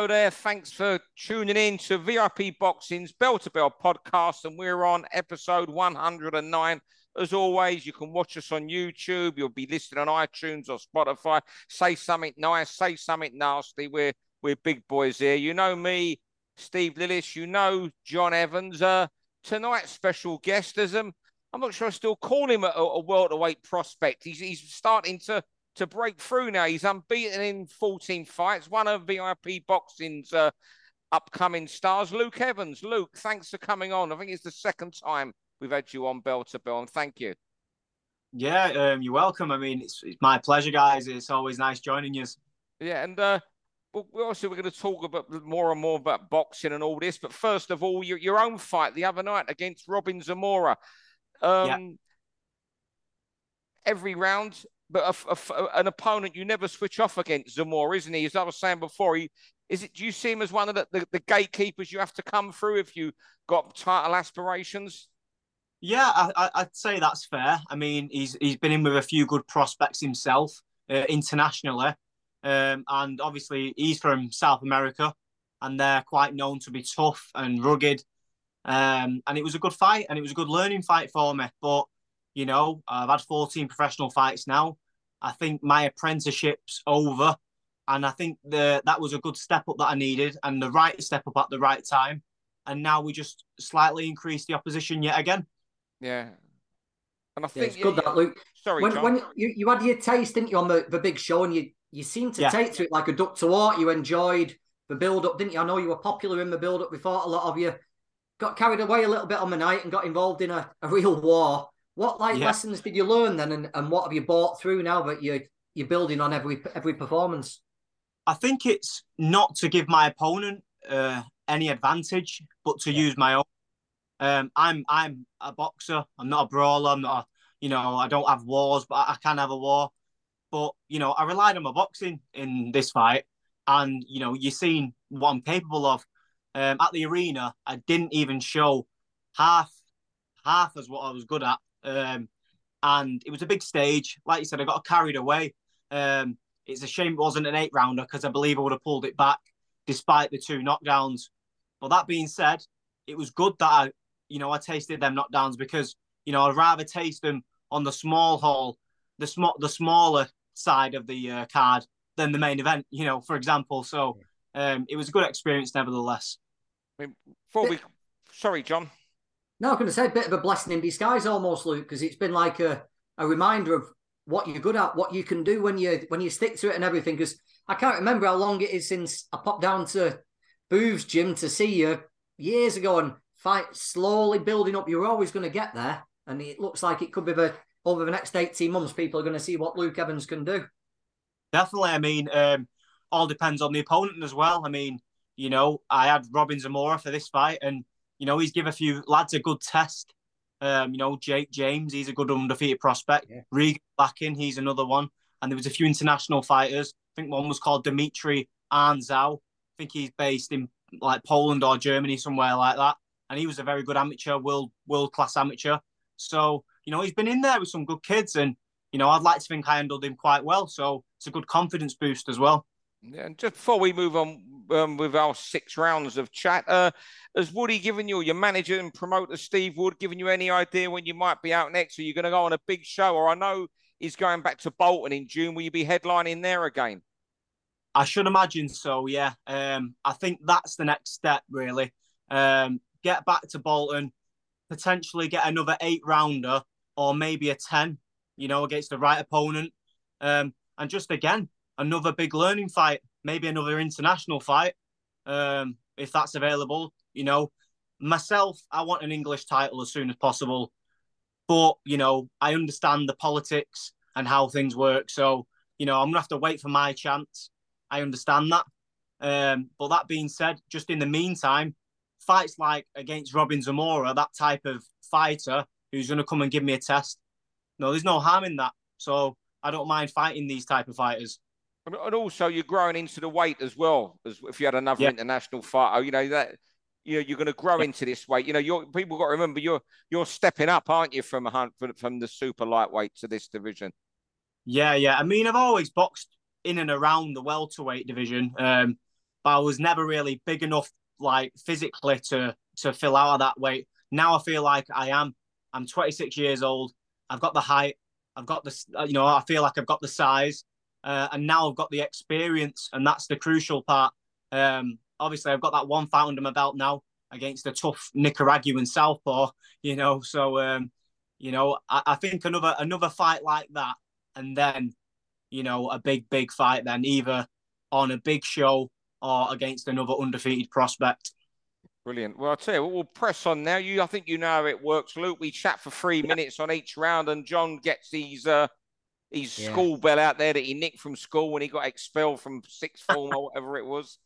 Hello there. Thanks for tuning in to VIP Boxing's Bell to Bell podcast, and we're on episode 109. As always, you can watch us on YouTube. You'll be listening on iTunes or Spotify. Say something nice, say something nasty. We're we're big boys here. You know me, Steve Lillis. You know John Evans. Uh, tonight's special guest is um, I'm not sure I still call him a, a welterweight prospect. He's he's starting to to break through now. He's unbeaten in 14 fights, one of VIP Boxing's uh, upcoming stars, Luke Evans. Luke, thanks for coming on. I think it's the second time we've had you on Bell to Bell, and thank you. Yeah, um, you're welcome. I mean, it's, it's my pleasure, guys. It's always nice joining you. Yeah, and uh, well, also we're going to talk about more and more about boxing and all this. But first of all, your, your own fight the other night against Robin Zamora. Um, yeah. Every round, but a, a, an opponent you never switch off against Zamora, isn't he? As I was saying before, he is it. Do you see him as one of the, the, the gatekeepers you have to come through if you got title aspirations? Yeah, I, would say that's fair. I mean, he's he's been in with a few good prospects himself uh, internationally, um, and obviously he's from South America, and they're quite known to be tough and rugged. Um, and it was a good fight, and it was a good learning fight for me. But you know, I've had 14 professional fights now. I think my apprenticeship's over. And I think the, that was a good step up that I needed and the right step up at the right time. And now we just slightly increase the opposition yet again. Yeah. And I think yeah, it's good that Luke. Sorry, when, John. when you, you had your taste, didn't you, on the, the big show, and you you seemed to yeah. take to it like a duck to water. You enjoyed the build up, didn't you? I know you were popular in the build up. We thought a lot of you got carried away a little bit on the night and got involved in a, a real war. What like yeah. lessons did you learn then, and, and what have you brought through now that you you're building on every every performance? I think it's not to give my opponent uh, any advantage, but to yeah. use my own. Um, I'm I'm a boxer. I'm not a brawler. I'm not. A, you know, I don't have wars, but I, I can have a war. But you know, I relied on my boxing in this fight, and you know, you've seen what I'm capable of. Um, at the arena, I didn't even show half half as what I was good at. Um, and it was a big stage. Like you said, I got carried away. Um, it's a shame it wasn't an eight rounder because I believe I would have pulled it back despite the two knockdowns. But that being said, it was good that I, you know, I tasted them knockdowns because, you know, I'd rather taste them on the small hall, the small, the smaller side of the uh, card than the main event. You know, for example. So um, it was a good experience, nevertheless. I mean, before we, sorry, John. No, I'm going to say a bit of a blessing in disguise, almost, Luke, because it's been like a, a reminder of what you're good at, what you can do when you when you stick to it and everything. Because I can't remember how long it is since I popped down to Booth's gym to see you years ago and fight slowly building up. You're always going to get there, and it looks like it could be the over the next 18 months. People are going to see what Luke Evans can do. Definitely. I mean, um, all depends on the opponent as well. I mean, you know, I had Robin Zamora for this fight, and you know, he's give a few lads a good test. Um, you know, Jake James, he's a good undefeated prospect. Yeah. Regan Blacking, he's another one. And there was a few international fighters. I think one was called Dimitri Arnzau. I think he's based in like Poland or Germany, somewhere like that. And he was a very good amateur, world world class amateur. So, you know, he's been in there with some good kids. And, you know, I'd like to think I handled him quite well. So it's a good confidence boost as well. Yeah, and just before we move on um, with our six rounds of chat, uh, has Woody given you, your manager and promoter Steve Wood, given you any idea when you might be out next? Are you going to go on a big show? Or I know he's going back to Bolton in June. Will you be headlining there again? I should imagine so. Yeah, um, I think that's the next step. Really, um, get back to Bolton, potentially get another eight rounder or maybe a ten. You know, against the right opponent, um, and just again another big learning fight, maybe another international fight, um, if that's available. You know, myself, I want an English title as soon as possible, but you know, I understand the politics and how things work. So, you know, I'm gonna have to wait for my chance. I understand that. Um, but that being said, just in the meantime, fights like against Robin Zamora, that type of fighter who's to come and give me a test. No, there's no harm in that. So I don't mind fighting these type of fighters. And also, you're growing into the weight as well. As if you had another yeah. international fighter, you know that you know you're going to grow yeah. into this weight. You know, you're people got to remember you're you're stepping up, aren't you, from a from the super lightweight to this division? Yeah, yeah. I mean, I've always boxed in and around the welterweight division. Um, but I was never really big enough, like physically, to to fill out of that weight. Now I feel like I am. I'm 26 years old. I've got the height. I've got the, uh, you know, I feel like I've got the size, uh, and now I've got the experience, and that's the crucial part. Um, obviously, I've got that one fight under my belt now against a tough Nicaraguan southpaw, you know. So, um, you know, I, I think another another fight like that, and then, you know, a big big fight then either on a big show or against another undefeated prospect. Brilliant. Well, I'll tell you, we'll press on now. You, I think you know how it works, Luke. We chat for three minutes on each round, and John gets these. uh, his yeah. school bell out there that he nicked from school when he got expelled from sixth form or whatever it was.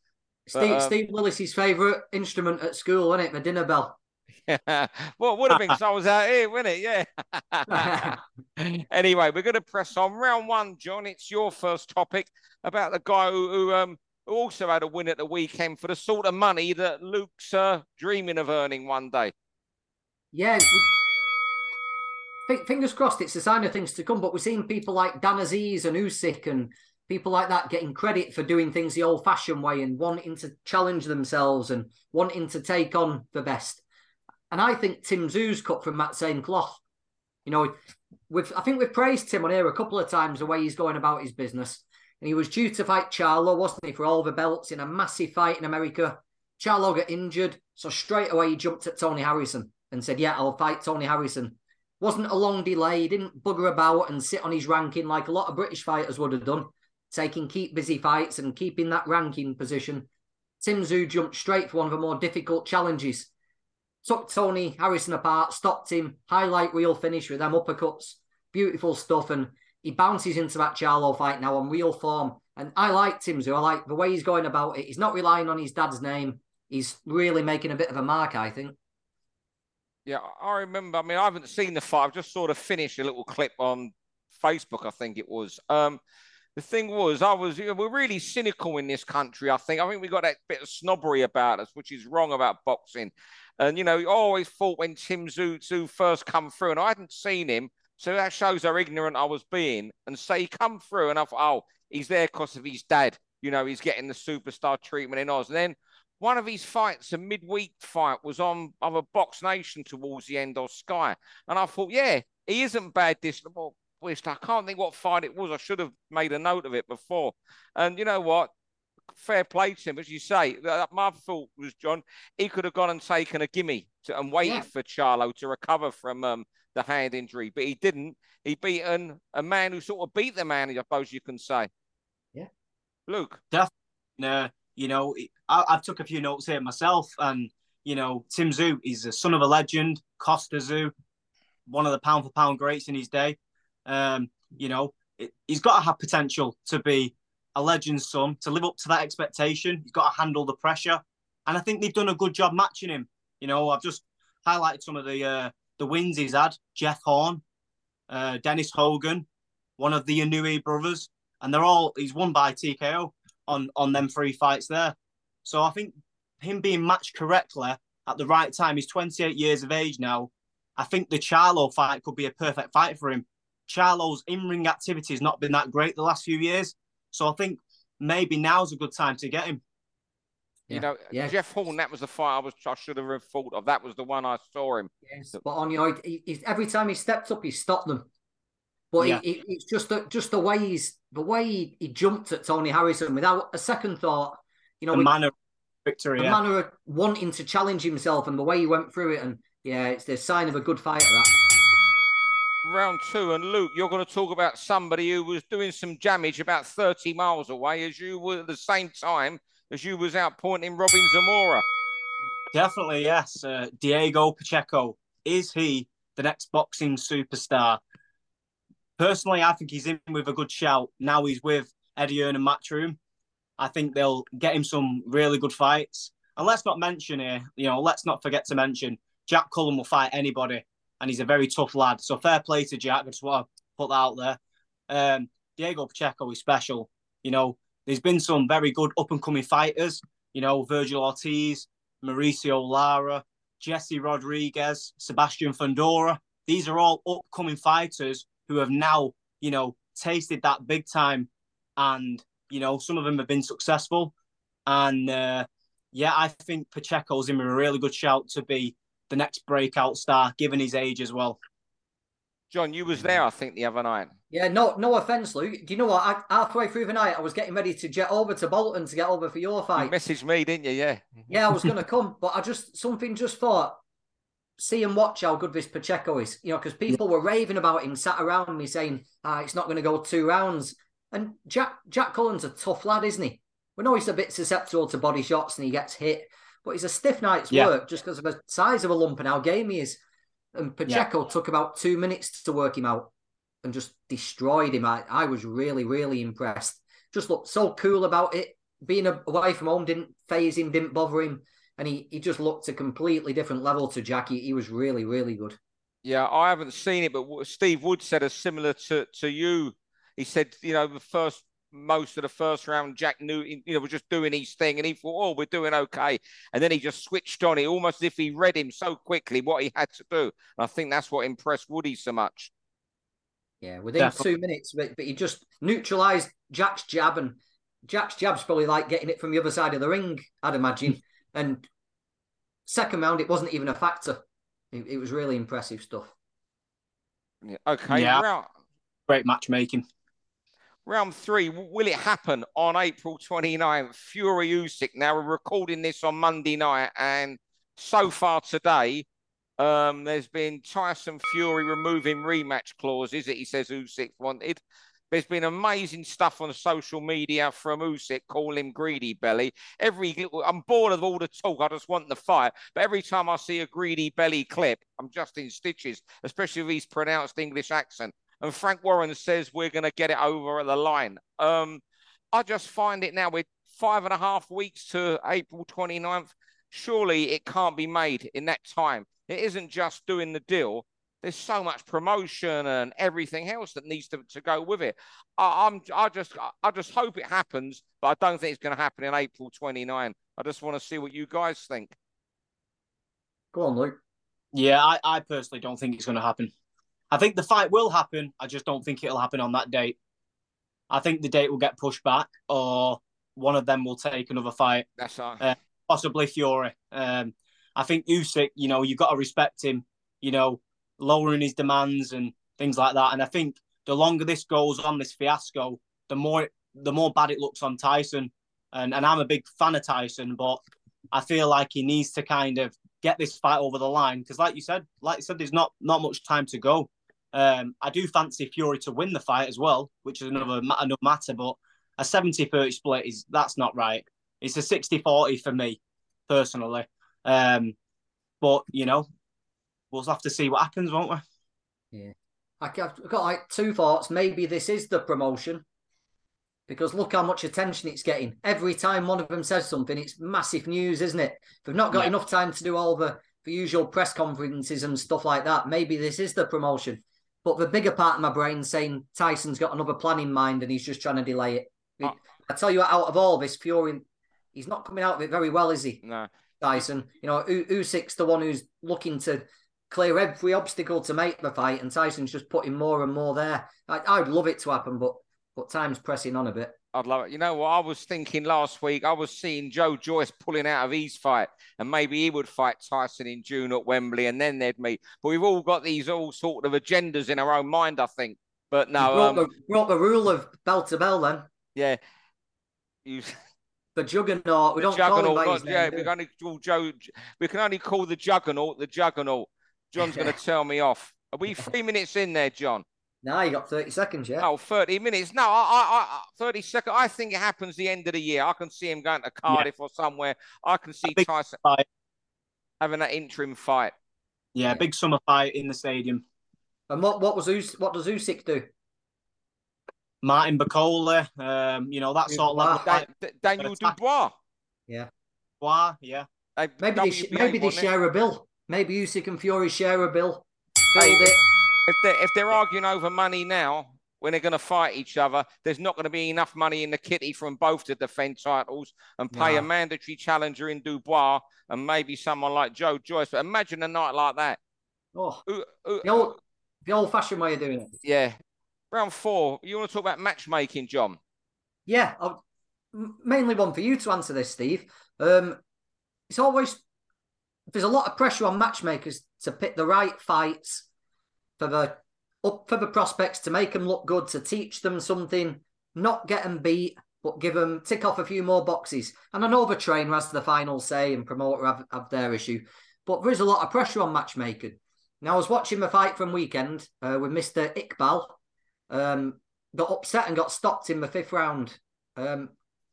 Steve, um, Steve Lillis's favourite instrument at school, wasn't it? The dinner bell. Yeah. well, it would have been because I was out here, wouldn't it? Yeah. anyway, we're going to press on. Round one, John, it's your first topic about the guy who, who um, who also had a win at the weekend for the sort of money that Luke's uh, dreaming of earning one day. Yeah. Fingers crossed it's a sign of things to come, but we're seeing people like Dan Azeez and Usyk and people like that getting credit for doing things the old fashioned way and wanting to challenge themselves and wanting to take on the best. And I think Tim Tszyu's cut from that same cloth. You know, we've I think we've praised Tim on here a couple of times the way he's going about his business. And he was due to fight Charlo, wasn't he, for all the belts in a massive fight in America. Charlo got injured, so straight away he jumped at Tony Harrison and said, Yeah, I'll fight Tony Harrison. Wasn't a long delay. He didn't bugger about and sit on his ranking like a lot of British fighters would have done, taking keep busy fights and keeping that ranking position. Tim Tszyu jumped straight for one of the more difficult challenges. Took Tony Harrison apart, stopped him, highlight reel finish with them uppercuts. Beautiful stuff. And he bounces into that Charlo fight now on real form. And I like Tim Tszyu. I like the way he's going about it. He's not relying on his dad's name. He's really making a bit of a mark, I think. Yeah, I remember. I mean, I haven't seen the fight. I've just sort of finished a little clip on Facebook, I think it was. Um, the thing was, I was, you know, we're really cynical in this country, I think. I think we got that bit of snobbery about us, which is wrong about boxing. And, you know, I always thought when Tim Tszyu first come through, and I hadn't seen him, so that shows how ignorant I was being. And say he come through and I thought, oh, he's there because of his dad. You know, he's getting the superstar treatment in Oz. And then one of his fights, a midweek fight, was on of a Box Nation towards the end of Sky. And I thought, yeah, he isn't bad this well, I can't think what fight it was. I should have made a note of it before. And you know what? Fair play to him, as you say. My thought was, John, he could have gone and taken a gimme to, and waited yeah. for Charlo to recover from um, the hand injury, but he didn't. He beaten a man who sort of beat the man, I suppose you can say. Yeah. Luke. Definitely. Uh, you know, I, have took a few notes here myself, and you know, Tim Tszyu, he's a son of a legend, Kostya Tszyu, one of the pound for pound greats in his day. Um, you know, it, he's got to have potential to be a legend's son, to live up to that expectation. He's got to handle the pressure, and I think they've done a good job matching him. You know, I've just highlighted some of the uh, the wins he's had Jeff Horn, uh, Dennis Hogan, one of the Inoue brothers, and they're all he's won by TKO on on them three fights there. So I think him being matched correctly at the right time. He's 28 years of age now. I think the Charlo fight could be a perfect fight for him. Charlo's in ring activity has not been that great the last few years, so I think maybe now's a good time to get him. You know, yeah. Jeff Horn, that was the fight I was I should have thought of. That was the one I saw him. Yes, but on you know, he, he, every time he stepped up, he stopped them. But yeah. he, it's just the just the way he's the way he, he, jumped at Tony Harrison without a second thought. You know, the manner of victory, the yeah. manner of wanting to challenge himself, and the way he went through it, and yeah, it's the sign of a good fighter. That round two. And Luke, you're going to talk about somebody who was doing some damage about 30 miles away as you were at the same time as you was out pointing Robin Zamora. Definitely, yes. Uh, Diego Pacheco. Is he the next boxing superstar? Personally, I think he's in with a good shout. Now he's with Eddie Hearn and Matchroom. I think they'll get him some really good fights. And let's not mention here, you know, let's not forget to mention Jack Cullen will fight anybody, and he's a very tough lad. So fair play to Jack. I just want to put that out there. Um, Diego Pacheco is special. You know, there's been some very good up and coming fighters, you know, Vergil Ortiz, Mauricio Lara, Jesse Rodriguez, Sebastian Fundora. These are all upcoming fighters who have now, you know, tasted that big time and, you know, some of them have been successful. And uh, yeah, I think Pacheco's in a really good shout to be the next breakout star, given his age as well. John, you was there, I think, the other night. Yeah, no, no offense, Luke. Do you know what? I, halfway through the night, I was getting ready to jet over to Bolton to get over for your fight. You messaged me, didn't you? Yeah. Yeah, I was going to come, but I just something just thought, see and watch how good this Pacheco is. You know, because people were raving about him, sat around me saying, ah, it's not going to go two rounds. And Jack Jack Cullen's a tough lad, isn't he? We know he's a bit susceptible to body shots and he gets hit, but he's a stiff night's yeah. work just because of the size of a lump and how game he is. And Pacheco yeah. took about two minutes to work him out and just destroyed him. I, I was really, really impressed. Just looked so cool about it. Being away from home didn't phase him, didn't bother him. And he, he just looked a completely different level to Jackie. He was really, really good. Yeah, I haven't seen it, but Steve Wood said a similar to, to you. He said, you know, the first most of the first round, Jack knew, you know, was just doing his thing, and he thought, "Oh, we're doing okay," and then he just switched on it, almost as if he read him so quickly what he had to do. And I think that's what impressed Woody so much. Yeah, within Definitely. two minutes, but, but he just neutralised Jack's jab, and Jack's jab's probably like getting it from the other side of the ring, I'd imagine. And second round, it wasn't even a factor. It, it was really impressive stuff. Yeah, okay, yeah. great matchmaking. Round three, will it happen on April 29th? Fury Usyk. Now we're recording this on Monday night, and so far today, um, there's been Tyson Fury removing rematch clauses that he says Usyk wanted. There's been amazing stuff on social media from Usyk call him greedy belly. Every I'm bored of all the talk. I just want the fight. But every time I see a greedy belly clip, I'm just in stitches, especially with his pronounced English accent and Frank Warren says we're going to get it over at the line. Um, I just find it now we're five and a half weeks to April 29th. Surely it can't be made in that time. It isn't just doing the deal. There's so much promotion and everything else that needs to, to go with it. I, I'm I just I just hope it happens, but I don't think it's going to happen in April 29. I just want to see what you guys think. Go on, Luke. Yeah, I, I personally don't think it's going to happen. I think the fight will happen. I just don't think it'll happen on that date. I think the date will get pushed back, or one of them will take another fight. That's all. Uh, possibly Fury. Um, I think Usyk, you know, you've got to respect him. You know, lowering his demands and things like that. And I think the longer this goes on, this fiasco, the more the more bad it looks on Tyson. And and I'm a big fan of Tyson, but I feel like he needs to kind of get this fight over the line because, like you said, like you said, there's not not much time to go. Um, I do fancy Fury to win the fight as well, which is another another matter. But a 70-30 split is that's not right. It's a 60-40 for me personally. Um, but you know, we'll have to see what happens, won't we? Yeah, I've got like two thoughts. Maybe this is the promotion because look how much attention it's getting. Every time one of them says something, it's massive news, isn't it? They've not got yeah. enough time to do all the, the usual press conferences and stuff like that. Maybe this is the promotion. But the bigger part of my brain saying Tyson's got another plan in mind and he's just trying to delay it. Oh. I tell you, out of all this, Fury, he's not coming out of it very well, is he? No. Tyson, you know, Usyk's the one who's looking to clear every obstacle to make the fight, and Tyson's just putting more and more there. I, I'd love it to happen, but but time's pressing on a bit. I'd love it. You know what? I was thinking last week, I was seeing Joe Joyce pulling out of his fight, and maybe he would fight Tyson in June at Wembley, and then they'd meet. But we've all got these all sort of agendas in our own mind, I think. But no, brought, um, the, brought the rule of bell to bell then. Yeah, you. The juggernaut. We don't juggernaut, call him not, Yeah, we can only call Joe. We can only call the juggernaut the juggernaut. John's going to tell me off. Are we three minutes in there, John? No, you got 30 seconds, yeah. Oh, 30 minutes. No, I, I, I 30 seconds. I think it happens the end of the year. I can see him going to Cardiff yeah. or somewhere. I can see Tyson fight. having that interim fight. Yeah, yeah, big summer fight in the stadium. And what, what was Us, what does Usyk do? Martin Bakole, um, you know, that sort of level. Da- Daniel Dubois. Yeah. Dubois, yeah. maybe they, sh- maybe they share a bill. Maybe Usyk and Fury share a bill. Hey, it if they're if they're arguing over money now when they're going to fight each other, there's not going to be enough money in the kitty from both to defend titles and pay a mandatory challenger in Dubois and maybe someone like Joe Joyce. But imagine a night like that. Oh, ooh, ooh, the old, the old-fashioned way of doing it. Yeah. Round four. You want to talk about matchmaking, John? Yeah. I'll, mainly one for you to answer this, Steve. Um, it's always there's a lot of pressure on matchmakers to pick the right fights for the up for the prospects to make them look good, to teach them something, not get them beat, but give them tick off a few more boxes. And I know the trainer has the final say and promoter have, have their issue, but there is a lot of pressure on matchmaker. Now I was watching the fight from weekend uh, with Mister Iqbal. Um, got upset and got stopped in the fifth round. Um,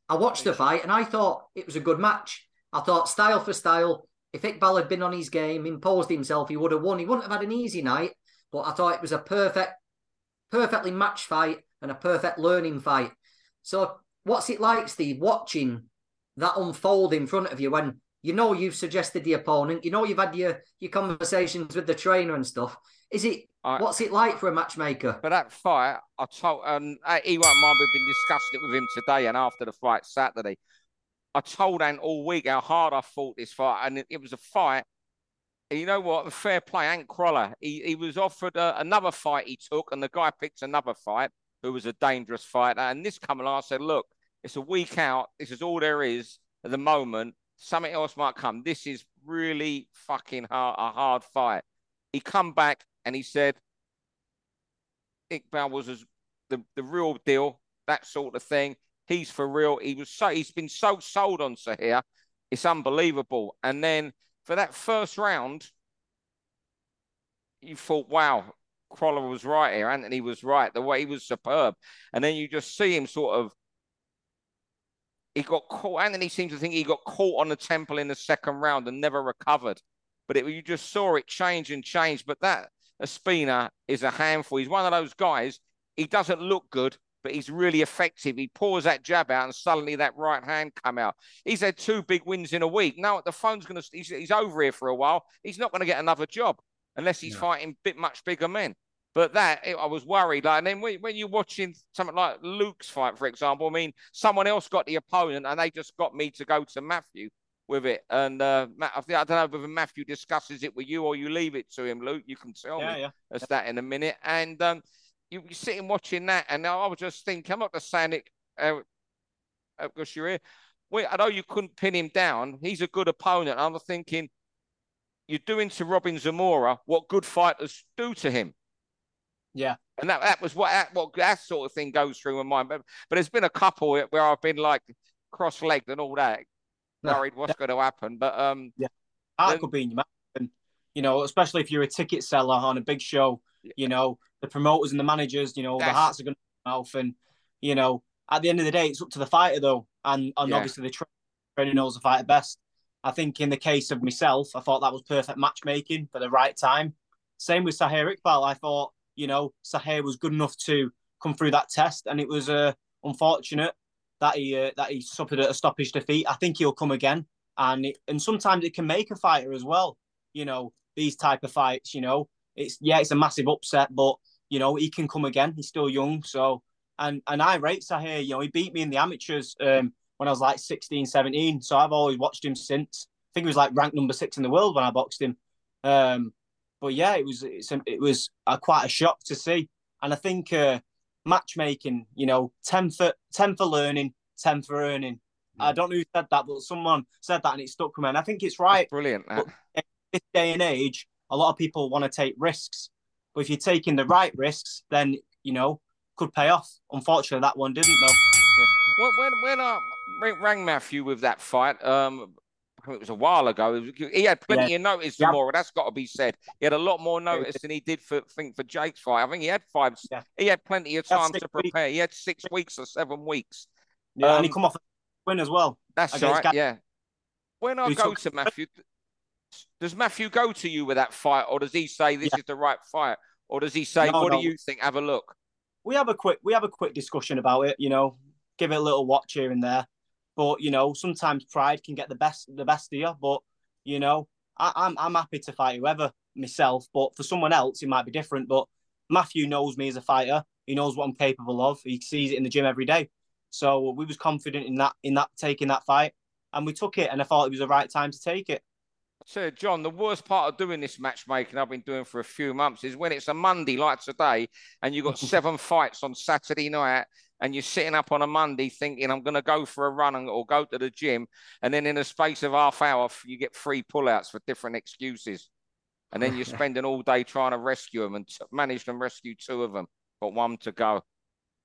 I watched the fight and I thought it was a good match. I thought style for style. If Iqbal had been on his game, imposed himself, he would have won. He wouldn't have had an easy night, but I thought it was a perfect, perfectly matched fight and a perfect learning fight. So, what's it like, Steve, watching that unfold in front of you when you know you've suggested the opponent, you know you've had your your conversations with the trainer and stuff. Is it I, what's it like for a matchmaker? For that fight, I told um he won't mind. We've been discussing it with him today and after the fight Saturday. I told Ant all week how hard I fought this fight, and it, it was a fight. And you know what? Fair play, Ant Crolla. He he was offered a, another fight he took, and the guy picked another fight who was a dangerous fighter. And this come along, I said, look, it's a week out. This is all there is at the moment. Something else might come. This is really fucking hard, a hard fight. He come back and he said, Iqbal was as the, the real deal, that sort of thing. He's for real. He was so he's been so sold on Sahir. It's unbelievable. And then for that first round, you thought, wow, Crolla was right here. Anthony was right. The way he was superb. And then you just see him sort of he got caught. Anthony seems to think he got caught on the temple in the second round and never recovered. But it, you just saw it change and change. But that Espina is a handful. He's one of those guys. He doesn't look good, but he's really effective. He pours that jab out, and suddenly that right hand come out. He's had two big wins in a week. Now the phone's going to. He's, he's, over here for a while. He's not going to get another job unless he's fighting bit much bigger men. But that I was worried. Like, and then when, when you're watching something like Luke's fight, for example, I mean, someone else got the opponent, and they just got me to go to Matthew with it. And uh, Matt, I, don't know whether Matthew discusses it with you or you leave it to him, Luke. You can tell yeah, me yeah. as that in a minute. And um, you, are sitting watching that, and I was just thinking, I'm not just saying it uh, uh, because you're here. Well, I know you couldn't pin him down. He's a good opponent. I'm thinking you're doing to Robin Zamora what good fighters do to him. Yeah. And that, that was what that, what that sort of thing goes through my mind. But, but there's been a couple where I've been like cross legged and all that, worried what's going to happen. But um, yeah, that then, could be in your mind. And, you know, especially if you're a ticket seller on a big show, you know, the promoters and the managers, you know, the hearts are going to mouth. And, you know, at the end of the day, it's up to the fighter, though. And, and yeah. obviously, the trainer knows the fighter best. I think in the case of myself, I thought that was perfect matchmaking for the right time. Same with Sahir Iqbal. I thought, you know, Sahir was good enough to come through that test, and it was uh, unfortunate that he uh, that he suffered a stoppage defeat. I think he'll come again, and it, and sometimes it can make a fighter as well. You know, these type of fights. You know, it's yeah, it's a massive upset, but you know he can come again. He's still young, so and and I rate Sahir. You know, he beat me in the amateurs um, when I was like 16, 17. So I've always watched him since. I think he was like ranked number six in the world when I boxed him. Um, but yeah, it was it was a, quite a shock to see. And I think uh, matchmaking, you know, ten for ten for learning, ten for earning. Mm. I don't know who said that, but someone said that and it stuck with me. And I think it's right. That's brilliant. But this day and age, a lot of people want to take risks. But if you're taking the right risks, then you know could pay off. Unfortunately, that one didn't though. Yeah. When when I rang Matthew with that fight, um, it was a while ago. He had plenty yeah. of notice yeah. tomorrow. That's got to be said. He had a lot more notice than he did for think for Jake's fight. I think he had five. Yeah. He had plenty of time to prepare. Weeks. He had six weeks or seven weeks. Yeah, um, and he um, come off a win as well. That's right. yeah. When I go to Matthew, does Matthew go to you with that fight, or does he say this is the right fight, or does he say, no, "What no. do you think? Have a look." We have a quick we have a quick discussion about it. You know, give it a little watch here and there. But you know, sometimes pride can get the best the best of you. But you know, I, I'm I'm happy to fight whoever myself. But for someone else, it might be different. But Matthew knows me as a fighter. He knows what I'm capable of. He sees it in the gym every day. So we was confident in that in that taking that fight, and we took it. And I thought it was the right time to take it. So, John, the worst part of doing this matchmaking I've been doing for a few months is when it's a Monday like today, and you've got seven fights on Saturday night, and you're sitting up on a Monday thinking I'm going to go for a run or go to the gym, and then in a space of half hour you get three pullouts for different excuses, and then you're spending all day trying to rescue them and manage to rescue two of them, but one to go.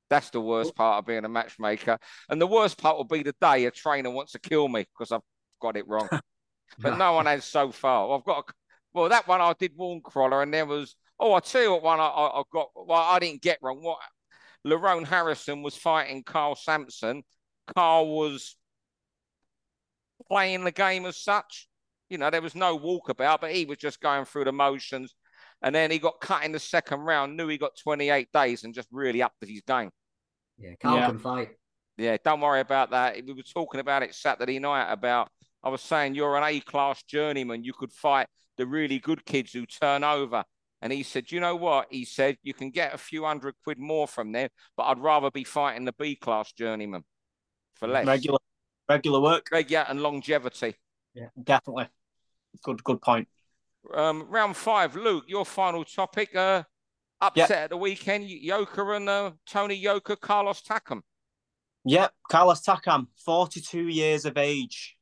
That's the worst part of being a matchmaker, and the worst part will be the day a trainer wants to kill me because I've got it wrong. but no one has so far. I've got a, well that one I did Warn Crolla, and there was oh I tell you what one I, I, I got well I didn't get wrong. What Lerone Harrison was fighting Carl Sampson. Carl was playing the game as such. You know, there was no walkabout, but he was just going through the motions. And then he got cut in the second round, knew he got 28 days and just really upped his game. Yeah, Carl yeah. can fight. Yeah, don't worry about that. We were talking about it Saturday night about, I was saying you're an A class journeyman. You could fight the really good kids who turn over. And he said, you know what? He said, you can get a few hundred quid more from there, but I'd rather be fighting the B class journeyman for less. Regular regular work. Regular and longevity. Yeah, definitely. Good good point. Um, round five, Luke, your final topic. Uh, upset yep. at the weekend, Yoka and uh, Tony Yoka, Carlos Takam. Yep, Carlos Takam, 42 years of age,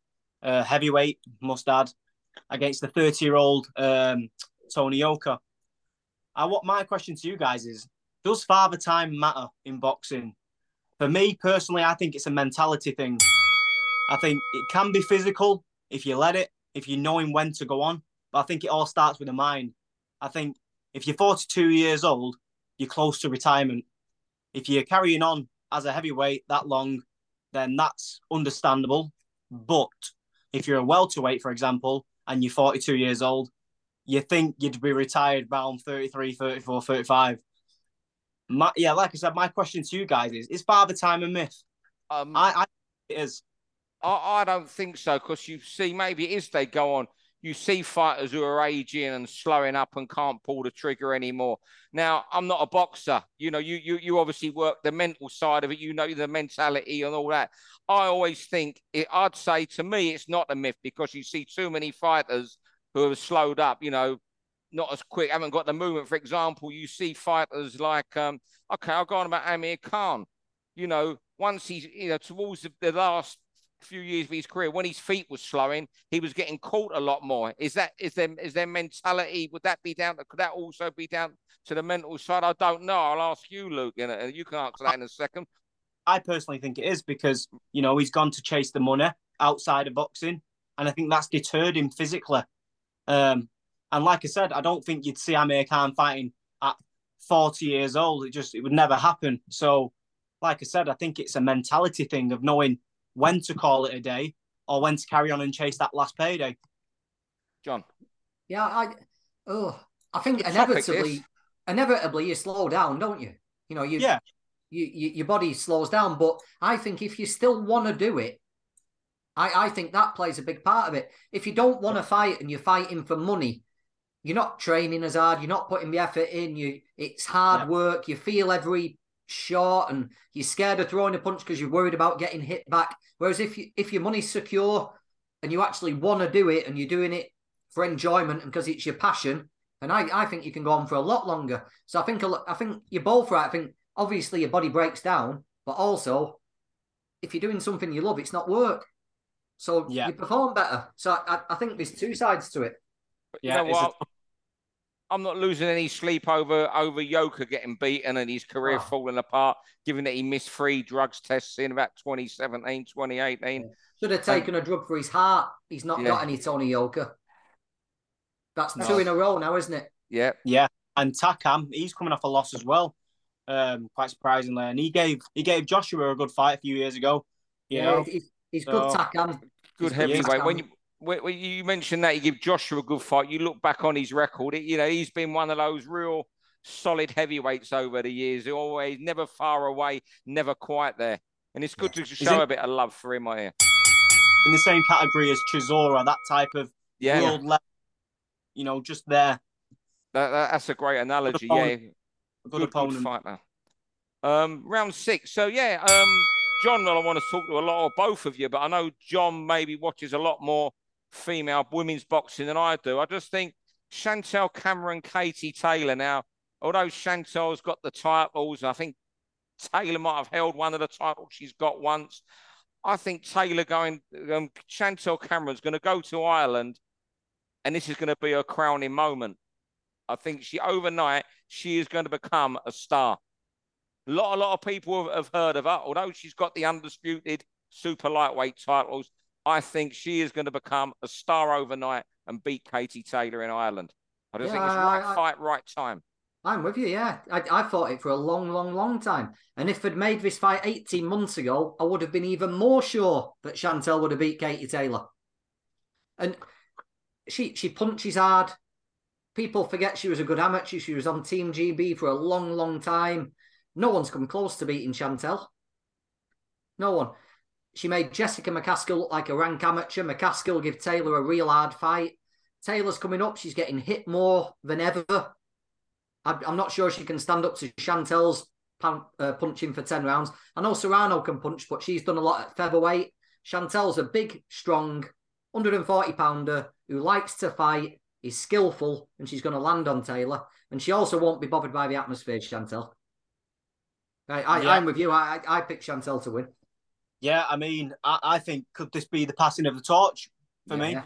uh, heavyweight, must add, against the 30 year old um, Tony Yoka. I what my question to you guys is: Does father time matter in boxing? For me personally, I think it's a mentality thing. I think it can be physical if you let it, if you're knowing when to go on. But I think it all starts with the mind. I think if you're 42 years old, you're close to retirement. If you're carrying on as a heavyweight that long, then that's understandable. But if you're a welterweight, for example, and you're 42 years old, you think you'd be retired around 33, 34, 35. My, yeah, like I said, my question to you guys is: Is father time a myth? Um, I, I it is. I, I don't think so because you see, maybe it is they go on. You see fighters who are aging and slowing up and can't pull the trigger anymore. Now, I'm not a boxer. You know, you you you obviously work the mental side of it. You know the mentality and all that. I always think it, I'd say to me, it's not a myth because you see too many fighters who have slowed up, you know, not as quick, haven't got the movement. For example, you see fighters like, um, okay, I'll go on about Amir Khan. You know, once he's, you know, towards the, the last few years of his career, when his feet was slowing, he was getting caught a lot more. Is that is there is there mentality? Would that be down? Could that also be down to the mental side? I don't know. I'll ask you, Luke, and you can answer that in a second. I personally think it is because you know he's gone to chase the money outside of boxing, and I think that's deterred him physically. Um, and like I said, I don't think you'd see Amir Khan fighting at 40 years old. It just it would never happen. So, like I said, I think it's a mentality thing of knowing when to call it a day or when to carry on and chase that last payday. John. Yeah, I oh I think inevitably inevitably you slow down, don't you? You know, you yeah. You, you, your body slows down, but I think if you still want to do it, I, I think that plays a big part of it. If you don't want to fight and you're fighting for money, you're not training as hard, you're not putting the effort in, you it's hard yeah. work, you feel every shot and you're scared of throwing a punch because you're worried about getting hit back. Whereas if you if your money's secure and you actually want to do it and you're doing it for enjoyment and because it's your passion, and I, I think you can go on for a lot longer. So I think I think you're both right. I think obviously your body breaks down, but also if you're doing something you love, it's not work. So yeah. you perform better. So I, I think there's two sides to it. yeah, you know what? A... I'm not losing any sleep over over Yoka getting beaten and his career oh. falling apart, given that he missed three drugs tests in about 2017, 2018. Yeah. Should have taken um, a drug for his heart. He's not yeah. got any Tony Yoka. That's no. two in a row now, isn't it? Yeah. Yeah. And Takam, he's coming off a loss as well. Um, quite surprisingly. And he gave he gave Joshua a good fight a few years ago. yeah, he's, he's so, good Takam good heavyweight. When you when you mentioned that you give Joshua a good fight, you look back on his record. It, you know he's been one of those real solid heavyweights over the years. Always never far away, never quite there. And it's good yeah. to show it, a bit of love for him here. In the same category as Chisora, that type of yeah. world level, you know, just there. That, that, that's a great analogy. Good yeah, good, good, good fighter. Um, round six. So yeah, um, John, I want to talk to a lot of both of you, but I know John maybe watches a lot more female women's boxing than I do. I just think Chantelle Cameron, Katie Taylor now, although Chantelle's got the titles, I think Taylor might have held one of the titles she's got once. I think Taylor going, um, Chantelle Cameron's going to go to Ireland, and this is going to be a crowning moment. I think she overnight she is going to become a star. A lot, a lot of people have, have heard of her, although she's got the undisputed super lightweight titles. I think she is going to become a star overnight and beat Katie Taylor in Ireland. I just yeah, think it's right I, fight, right time. I'm with you, yeah. I, I fought it for a long, long, long time. And if I'd made this fight 18 months ago, I would have been even more sure that Chantelle would have beat Katie Taylor. And she she punches hard. People forget she was a good amateur. She was on Team GB for a long, long time. No one's come close to beating Chantelle. No one. She made Jessica McCaskill look like a rank amateur. McCaskill give Taylor a real hard fight. Taylor's coming up. She's getting hit more than ever. I'm not sure she can stand up to Chantelle's uh, punching for 10 rounds. I know Serrano can punch, but she's done a lot at featherweight. Chantelle's a big, strong, 140 pounder who likes to fight, is skillful, and she's going to land on Taylor. And she also won't be bothered by the atmosphere, Chantelle. I, I, yeah. I'm with you. I, I pick Chantelle to win. Yeah, I mean, I, I think could this be the passing of the torch for yeah, me?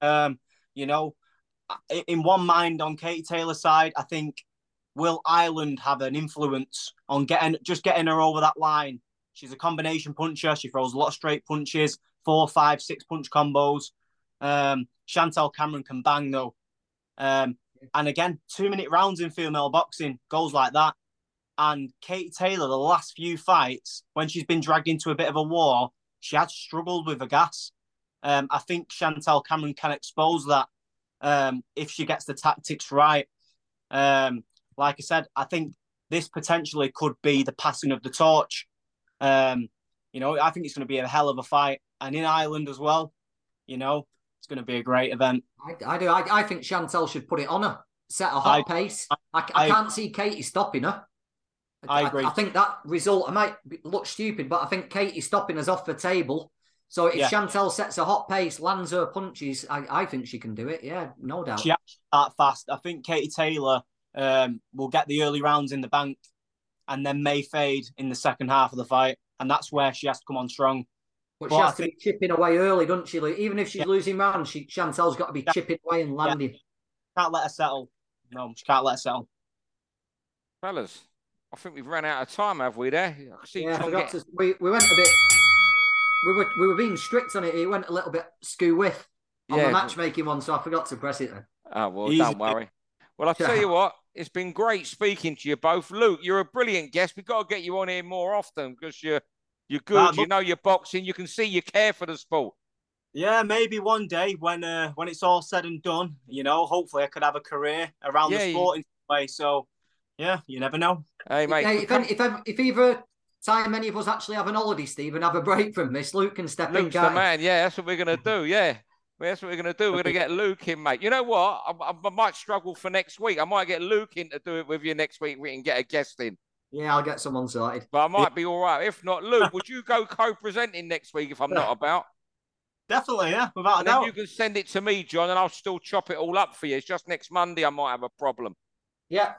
Um, you know, in one mind on Katie Taylor's side, I think will Ireland have an influence on getting just getting her over that line? She's a combination puncher. She throws a lot of straight punches, four, five, six punch combos. Um, Chantelle Cameron can bang though. Um, and again, two minute rounds in female boxing goes like that. And Kate Taylor, the last few fights, when she's been dragged into a bit of a war, she had struggled with the gas. Um, I think Chantelle Cameron can expose that um, if she gets the tactics right. Um, like I said, I think this potentially could be the passing of the torch. Um, you know, I think it's going to be a hell of a fight, and in Ireland as well. You know, it's going to be a great event. I, I do. I, I, think Chantelle should put it on her, set a hot I, pace. I, I, can't see Katie stopping her. I agree. I, think that result, I might look stupid, but I think Katie's stopping us off the table. So if yeah. Chantelle sets a hot pace, lands her punches, I, I think she can do it. Yeah, no doubt. She start fast. I think Katie Taylor um, will get the early rounds in the bank and then may fade in the second half of the fight. And that's where she has to come on strong. But, but she has I to think... be chipping away early, doesn't she? Even if she's yeah. losing rounds, she Chantelle's got to be yeah. chipping away and landing. Yeah. Can't let her settle. No, she can't let her settle. Fellas, I think we've run out of time, have we? There, I see yeah, I forgot get... to, we we went a bit. We were we were being strict on it. It went a little bit skew with on yeah. the matchmaking one, so I forgot to press it. Then. Oh well, Easy. don't worry. Well, I'll tell you what, it's been great speaking to you both. Luke, you're a brilliant guest. We've got to get you on here more often because you're you're good. you know your boxing. You can see you care for the sport. Yeah, maybe one day when uh, when it's all said and done, you know, hopefully I could have a career around yeah, the sport in some way. So, yeah, you never know. Hey, mate. Hey, if, any, if, if either time any of us actually have an holiday, Steve, and have a break from this, Luke can step Luke's in. Luke's the man. Yeah, that's what we're gonna do. Yeah. Well, that's what we're going to do. We're going to get Luke in, mate. You know what? I, I, might struggle for next week. I might get Luke in to do it with you next week. We can get a guest in. Yeah, I'll get someone sorted. But I might be all right. If not, Luke, would you go co-presenting next week if I'm not about? Definitely, yeah, without and a doubt. You can send it to me, John, and I'll still chop it all up for you. It's just next Monday I might have a problem. Yeah,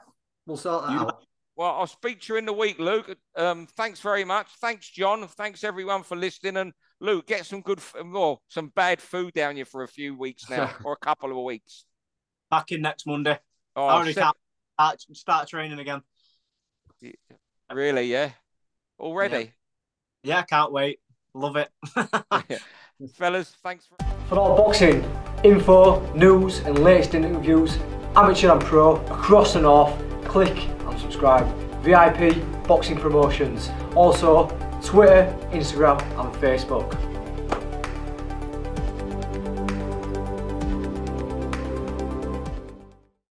we'll sort that you, out. Well, I'll speak to you in the week, Luke. Um, thanks very much. Thanks, John. Thanks everyone for listening. And Luke, get some good, well, some bad food down here for a few weeks now, or a couple of weeks. Back in next Monday. Oh, I already start, start training again. Really? Yeah. Already. Yeah, yeah can't wait. Love it. Fellas, thanks for. For all boxing info, news, and latest interviews, amateur and pro across the north, click and subscribe. VIP Boxing Promotions. Also, Twitter, Instagram, and Facebook.